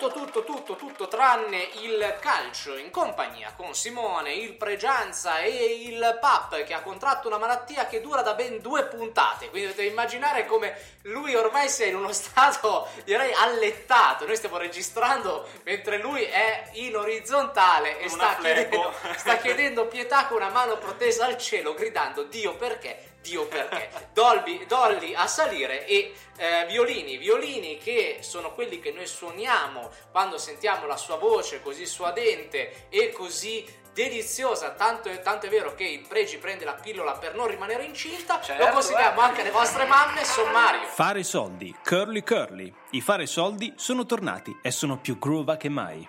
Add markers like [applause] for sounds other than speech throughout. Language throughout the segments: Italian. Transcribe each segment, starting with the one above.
Tutto, tutto, tutto, tutto tranne il calcio in compagnia con Simone, il Pregianza e il Pap che ha contratto una malattia che dura da ben due puntate. Quindi dovete immaginare come lui ormai sia in uno [laughs] stato, direi, allettato. Noi stiamo registrando mentre lui è in orizzontale e sta chiedendo, sta chiedendo pietà con una mano protesa al cielo, gridando Dio perché? Dio perché? Dolby, Dolly a salire e eh, violini, violini che sono quelli che noi suoniamo quando sentiamo la sua voce così suadente e così deliziosa, tanto, è- tanto è vero che il Pregi prende la pillola per non rimanere incinta, Certo, lo consigliamo eh. anche alle vostre mamme, sommario. Fare soldi, curly curly. I fare soldi sono tornati e sono più groova che mai.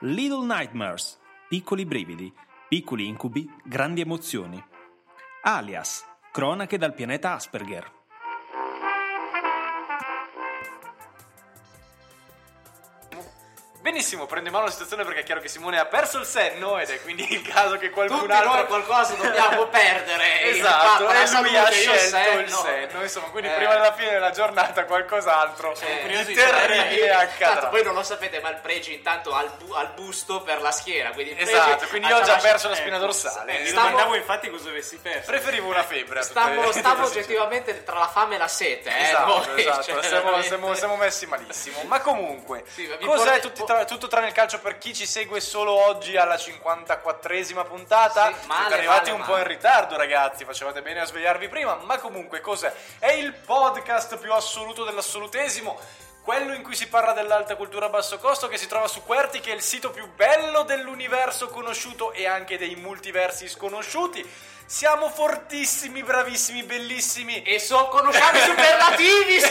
Little Nightmares, piccoli brividi, piccoli incubi, grandi emozioni. Alias, cronache dal pianeta Asperger. Benissimo, prendo in mano la situazione perché è chiaro che Simone ha perso il senno ed è quindi il caso che qualcun Tutti altro noi qualcosa dobbiamo [laughs] perdere. Esatto, e la lui ha scelto il senno. insomma, quindi Eh. prima della fine della giornata qualcos'altro Eh, di terribile eh, Tanto accadrà. voi non lo sapete, ma il Pregi intanto ha il, bu- ha il busto per la schiera. Quindi Esatto, quindi io ho già perso la spina eh, dorsale. eh, Mi stavo- domandavo infatti cosa avessi perso. Preferivo una febbre. Stavo, [laughs] stavo oggettivamente tra la fame e la sete. Eh, Esatto, esatto, cioè, siamo, siamo- siamo messi malissimo. Ma comunque, Sì, ma cos'è porti- tutti tra- tutto tranne il calcio per chi ci segue solo oggi alla 54esima puntata? Sì, male, Siete arrivati male, un po' male. in ritardo, ragazzi. Facevate bene a svegliarvi prima. Ma comunque, cos'è? È il podcast più assoluto dell'assolutesimo. Quello in cui si parla dell'alta cultura a basso costo che si trova su Querti, che è il sito più bello dell'universo conosciuto e anche dei multiversi sconosciuti. Siamo fortissimi, bravissimi, bellissimi E so, conosciamo i superlativi. [laughs]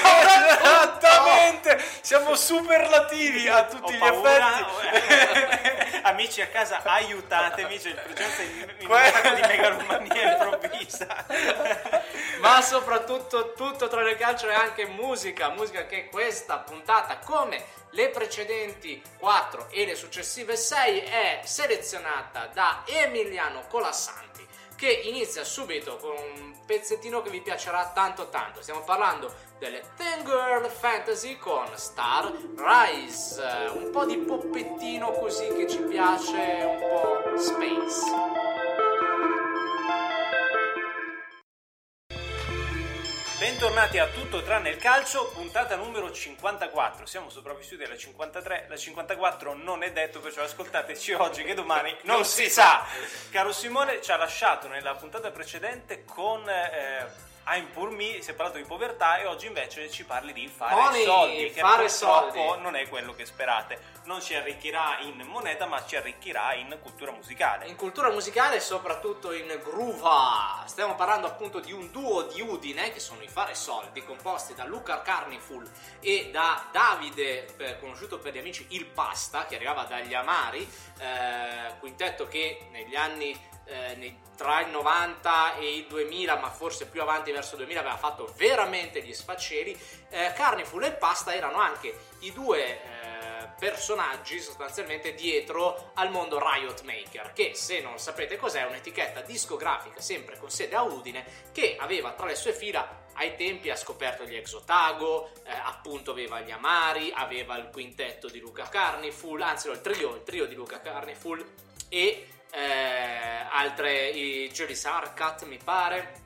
Esattamente, siamo superlativi a tutti Ho gli paura. effetti. [laughs] Amici a casa, aiutatemi, c'è il progetto in, Que- di megalomania improvvisa. [laughs] Ma soprattutto tutto tra il calcio e anche musica, musica che questa puntata, come le precedenti 4 e le successive 6, è selezionata da Emiliano Colassanti, che inizia subito con un pezzettino che vi piacerà tanto tanto. Stiamo parlando delle Ten Girl Fantasy con Star Rise, un po' di poppettino così che ci piace, un po' space. Bentornati a tutto tranne il calcio, puntata numero 54. Siamo sopravvissuti alla 53, la 54 non è detto, perciò ascoltateci oggi che domani [laughs] non, si sa. Caro Simone ci ha lasciato nella puntata precedente con eh, I'm Poor Me, si è parlato di povertà e oggi invece ci parli di fare Money, soldi, che fare purtroppo soldi. non è quello che sperate. Non ci arricchirà in moneta, ma ci arricchirà in cultura musicale. In cultura musicale e soprattutto in groova. Stiamo parlando appunto di un duo di Udine che sono i Fare Soldi, composti da Luca Carniful e da Davide, conosciuto per gli amici Il Pasta, che arrivava dagli Amari, eh, quintetto che negli anni eh, tra il 90 e il 2000, ma forse più avanti verso il 2000, aveva fatto veramente gli sfaceli. Eh, Carniful e Pasta erano anche i due eh, personaggi sostanzialmente dietro al mondo Riot Maker, che se non sapete cos'è è un'etichetta discografica sempre con sede a Udine che aveva tra le sue fila ai tempi ha scoperto gli Exotago, eh, appunto aveva gli Amari, aveva il quintetto di Luca Carniful, anzi no, il trio, il trio di Luca Carniful e eh, altre, i Julie Sarkat mi pare,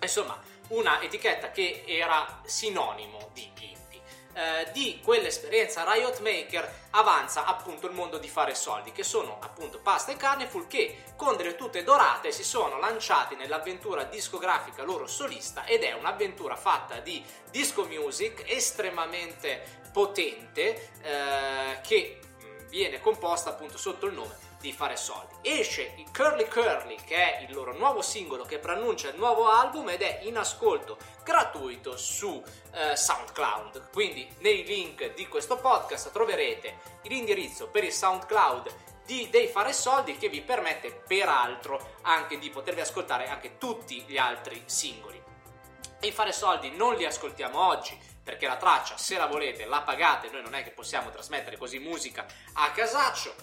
insomma una etichetta che era sinonimo di indie. Eh, di quell'esperienza Riot Maker avanza appunto il mondo di fare soldi che sono appunto Pasta e Carniful che con delle tute dorate si sono lanciati nell'avventura discografica loro solista ed è un'avventura fatta di disco music estremamente potente eh, che mh, viene composta appunto sotto il nome di fare soldi. Esce il Curly Curly, che è il loro nuovo singolo che preannuncia il nuovo album ed è in ascolto gratuito su eh, SoundCloud. Quindi nei link di questo podcast troverete l'indirizzo per il SoundCloud di, dei fare soldi che vi permette peraltro anche di potervi ascoltare anche tutti gli altri singoli. I fare soldi non li ascoltiamo oggi perché la traccia, se la volete, la pagate, noi non è che possiamo trasmettere così musica a casaccio.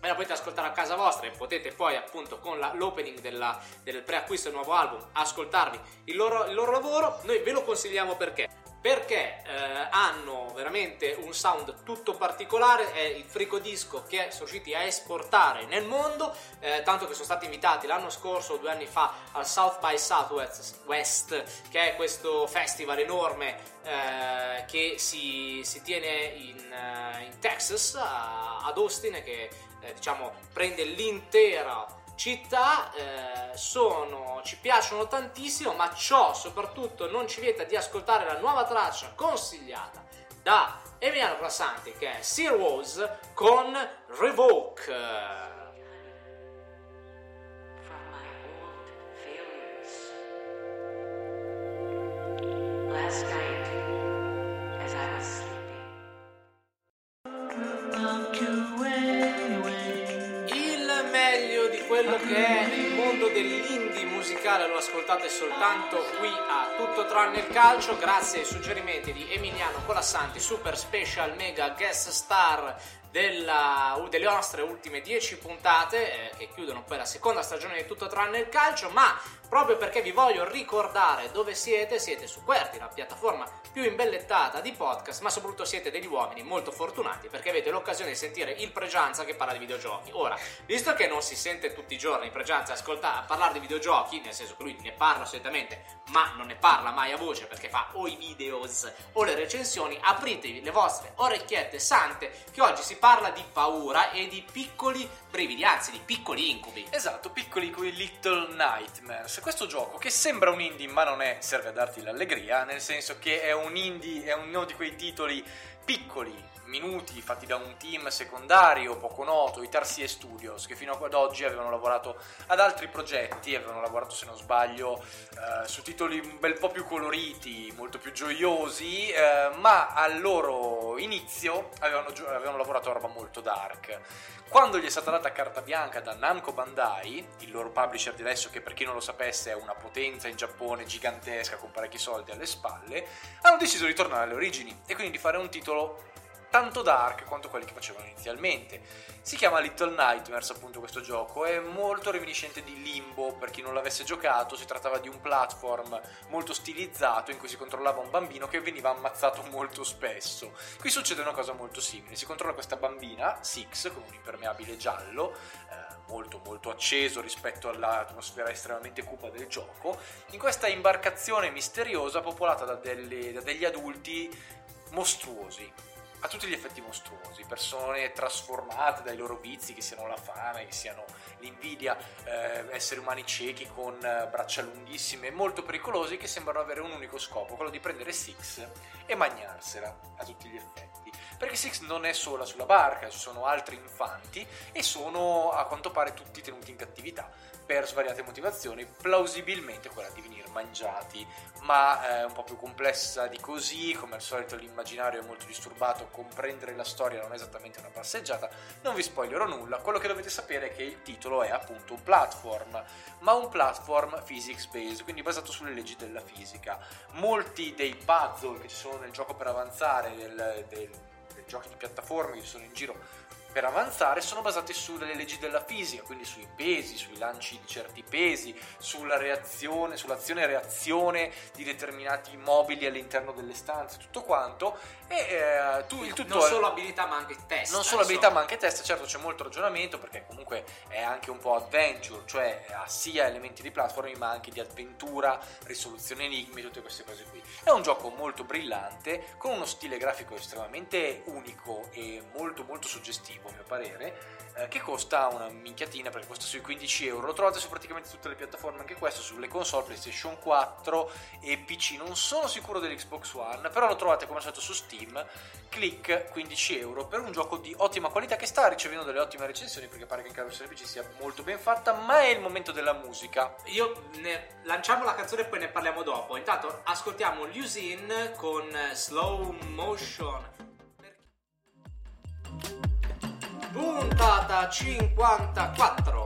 Me la potete ascoltare a casa vostra e potete poi appunto con la- l'opening della- del preacquisto del nuovo album ascoltarvi il loro, il loro lavoro. Noi ve lo consigliamo perché? Perché eh, hanno veramente un sound tutto particolare, è il frico disco che sono riusciti a esportare nel mondo, eh, tanto che sono stati invitati l'anno scorso due anni fa al South by Southwest, West, che è questo festival enorme eh, che si, si tiene in, eh, in Texas, a- ad Austin, che eh, diciamo prende l'intera città eh, sono, ci piacciono tantissimo, ma ciò soprattutto non ci vieta di ascoltare la nuova traccia consigliata da Emiliano Classanti che è Sir Woz con Revoke. Last night, musicale lo ascoltate soltanto qui a Tutto tranne il calcio, grazie ai suggerimenti di Emiliano Colassanti, super special mega guest star della- delle nostre ultime 10 puntate eh, che chiudono poi la seconda stagione di Tutto tranne il calcio, ma proprio perché vi voglio ricordare dove siete, siete su Querti, la piattaforma più imbellettata di podcast, ma soprattutto siete degli uomini molto fortunati perché avete l'occasione di sentire il Pregianza che parla di videogiochi. Ora, visto che non si sente tutti i giorni il Pregianza ascolta- parlare di videogiochi, nel senso che lui ne parla solitamente, ma non ne parla mai a voce perché fa o i videos o le recensioni, apritevi le vostre orecchiette sante che oggi si parla di paura e di piccoli brividi, anzi di piccoli incubi. Esatto, piccoli quei Little Nightmares. Questo gioco che sembra un indie ma non è, serve a darti l'allegria, nel senso che è un indie, è uno di quei titoli piccoli, minuti, fatti da un team secondario poco noto, i Tarsier Studios, che fino ad oggi avevano lavorato ad altri progetti, avevano lavorato se non sbaglio eh, su titoli un bel po' più coloriti, molto più gioiosi, eh, ma al loro inizio avevano, avevano lavorato a roba molto dark. Quando gli è stata data carta bianca da Namco Bandai, il loro publisher di adesso, che per chi non lo sapesse è una potenza in Giappone gigantesca con parecchi soldi alle spalle, hanno deciso di tornare alle origini e quindi di fare un titolo tanto dark quanto quelli che facevano inizialmente. Si chiama Little Nightmares appunto questo gioco, è molto reminiscente di Limbo, per chi non l'avesse giocato si trattava di un platform molto stilizzato in cui si controllava un bambino che veniva ammazzato [laughs] molto spesso. Qui succede una cosa molto simile, si controlla questa bambina, Six, con un impermeabile giallo, eh, molto molto acceso rispetto all'atmosfera estremamente cupa del gioco, in questa imbarcazione misteriosa popolata da, delle- da degli adulti mostruosi a tutti gli effetti mostruosi, persone trasformate dai loro vizi, che siano la fame, che siano l'invidia, eh, esseri umani ciechi con eh, braccia lunghissime e molto pericolosi che sembrano avere un unico scopo, quello di prendere Six e magnarsela a tutti gli effetti. Perché Six non è sola sulla barca, ci sono altri infanti e sono a quanto pare tutti tenuti in cattività per svariate motivazioni, plausibilmente quella di venire mangiati, ma è un po' più complessa di così, come al solito l'immaginario è molto disturbato, comprendere la storia non è esattamente una passeggiata, non vi spoilerò nulla, quello che dovete sapere è che il titolo è appunto un platform, ma un platform physics based, quindi basato sulle leggi della fisica. Molti dei puzzle che ci sono nel gioco per avanzare, del, del, dei giochi di piattaforme che ci sono in giro per avanzare sono basati sulle leggi della fisica, quindi sui pesi, sui lanci di certi pesi, sulla reazione, sull'azione reazione di determinati mobili all'interno delle stanze, tutto quanto. E eh, tu, il tutto non solo abilità ma anche testa. non solo abilità ma anche testa, certo c'è molto ragionamento perché comunque è anche un po' adventure, cioè ha sia elementi di platforming ma anche di avventura, risoluzione enigmi, tutte queste cose qui. È un gioco molto brillante, con uno stile grafico estremamente unico e molto molto suggestivo a mio parere, eh, che costa una minchiatina perché costa sui 15 euro. Lo trovate su praticamente tutte le piattaforme, anche questo, sulle console PlayStation 4 e PC. Non sono sicuro dell'Xbox One, però lo trovate come al solito su Steam. Click 15 euro per un gioco di ottima qualità che sta ricevendo delle ottime recensioni perché pare che in carossella PC sia molto ben fatta, ma è il momento della musica. Io ne- lanciamo la canzone e poi ne parliamo dopo. Intanto ascoltiamo Lusin con Slow Motion. Puntata 54.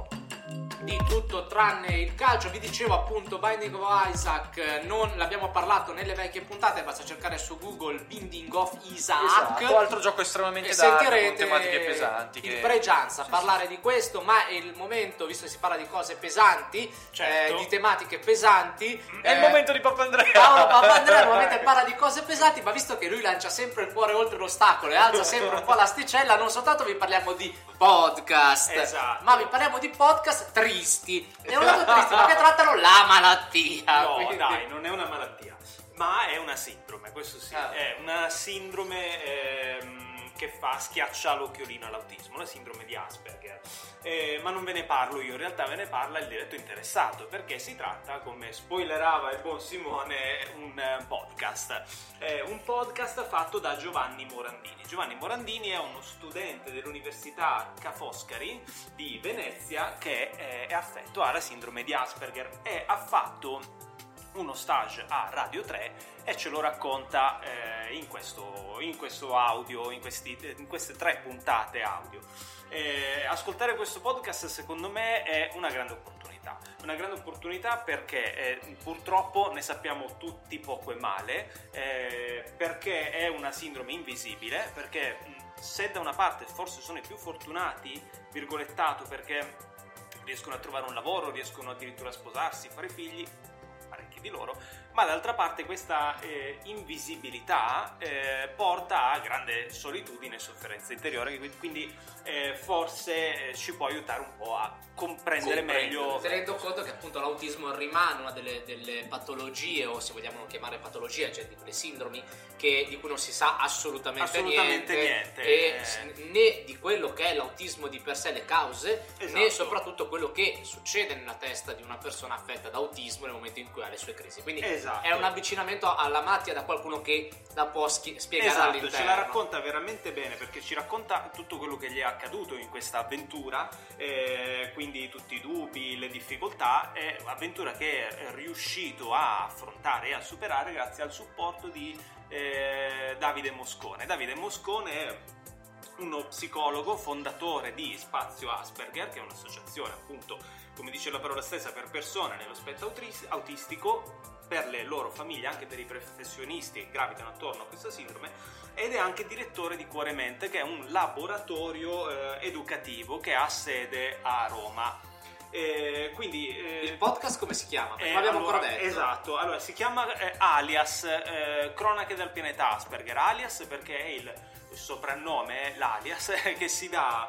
Di tutto tranne il calcio. Vi dicevo appunto Binding of Isaac, non l'abbiamo parlato nelle vecchie puntate, basta cercare su Google Binding of Isaac. Esatto, altro gioco estremamente E dark con sentirete tematiche pesanti. il che- Pregianza parlare di questo, ma è il momento, visto che si parla di cose pesanti, Certo. eh, di tematiche pesanti. È il eh, momento di Papandrea. Paolo Papandrea normalmente [laughs] parla di cose pesanti, ma visto che lui lancia sempre il cuore oltre l'ostacolo e alza sempre un po' l'asticella, non soltanto vi parliamo di podcast, Esatto. ma vi parliamo di podcast tristi. Non dico tristi, perché trattano la malattia. No, quindi- dai, non è una malattia, ma è una sindrome, questo sì. Ah. È una sindrome ehm, che fa schiaccia l'occhiolino all'autismo, una sindrome di Asperger. Eh, ma non ve ne parlo io, in realtà ve ne parla il diretto interessato, perché si tratta, come spoilerava il buon Simone, un eh, podcast. Eh, un podcast fatto da Giovanni Morandini. Giovanni Morandini è uno studente dell'Università Ca' Foscari di Venezia che eh, è affetto alla sindrome di Asperger e ha fatto uno stage a Radio 3 e ce lo racconta eh, in, questo, in questo audio, in, questi- in queste tre puntate audio. Eh, ascoltare questo podcast secondo me è una grande opportunità. Una grande opportunità perché eh, purtroppo ne sappiamo tutti poco e male, eh, perché è una sindrome invisibile, perché se da una parte forse sono i più fortunati, virgolettato, perché riescono a trovare un lavoro, riescono addirittura a sposarsi, fare figli, parecchi di loro, ma d'altra parte questa eh, invisibilità eh, porta a grande solitudine e sofferenza interiore, quindi eh, forse eh, ci può aiutare un po' a comprendere meglio. Tenendo conto che appunto l'autismo rimane una delle, delle patologie, o se vogliamo chiamare patologie, cioè di quelle sindromi che- di cui non si sa assolutamente, Assolutamente niente, niente, né di quello che è l'autismo di per sé, le cause, né Esatto. soprattutto quello che succede nella testa di una persona affetta da autismo nel momento in cui ha le sue crisi. Quindi Esatto. È un avvicinamento alla malattia da qualcuno che la può schi- spiegare Esatto, all'interno. ce la racconta veramente bene perché ci racconta tutto quello che gli è accaduto in questa avventura, eh, quindi tutti i dubbi, le difficoltà, è avventura che è riuscito a affrontare e a superare grazie al supporto di eh, Davide Moscone. Davide Moscone è uno psicologo fondatore di Spazio Asperger, che è un'associazione appunto, come dice la parola stessa, per persone nello spettro autistico, per le loro famiglie, anche per i professionisti che gravitano attorno a questa sindrome, ed è anche direttore di Cuore Mente, che è un laboratorio eh, educativo che ha sede a Roma. Eh, quindi eh, Il podcast come si chiama? Perché eh, non abbiamo allora, ancora detto. Esatto, allora si chiama eh, Alias, eh, Cronache del pianeta Asperger. Alias perché è il, il soprannome, l'alias [laughs] che si dà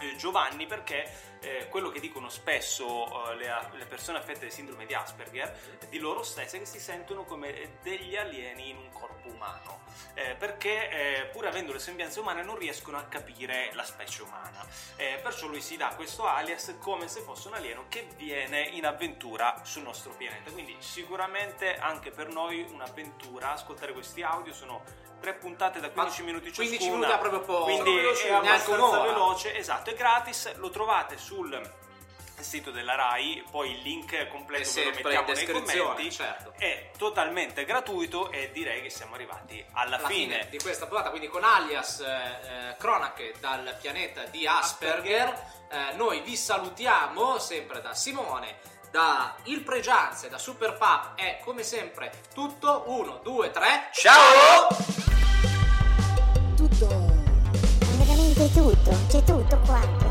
eh, Giovanni perché eh, quello che dicono spesso eh, le, le persone affette di sindrome di Asperger di loro stesse che si sentono come degli alieni in un corpo umano eh, perché eh, pur avendo le sembianze umane non riescono a capire la specie umana. Eh, perciò lui si dà questo alias come se fosse un alieno che viene in avventura sul nostro pianeta. Quindi sicuramente anche per noi un'avventura. Ascoltare questi audio sono tre puntate da 15 minuti ciascuna. 15 minuti proprio poco. quindi è abbastanza veloce. Esatto è gratis. Lo trovate sul sito della RAI poi il link È completo ve lo mettiamo nei commenti certo. è totalmente gratuito e direi che siamo arrivati alla, alla fine, fine di questa puntata, quindi con alias eh, eh, cronache dal pianeta di Asperger. Eh, noi vi salutiamo sempre da Simone, da Il Pregianze, da Super Pub. È come sempre tutto. 1, 2, 3. ciao tutto, ma veramente tutto, c'è tutto qua.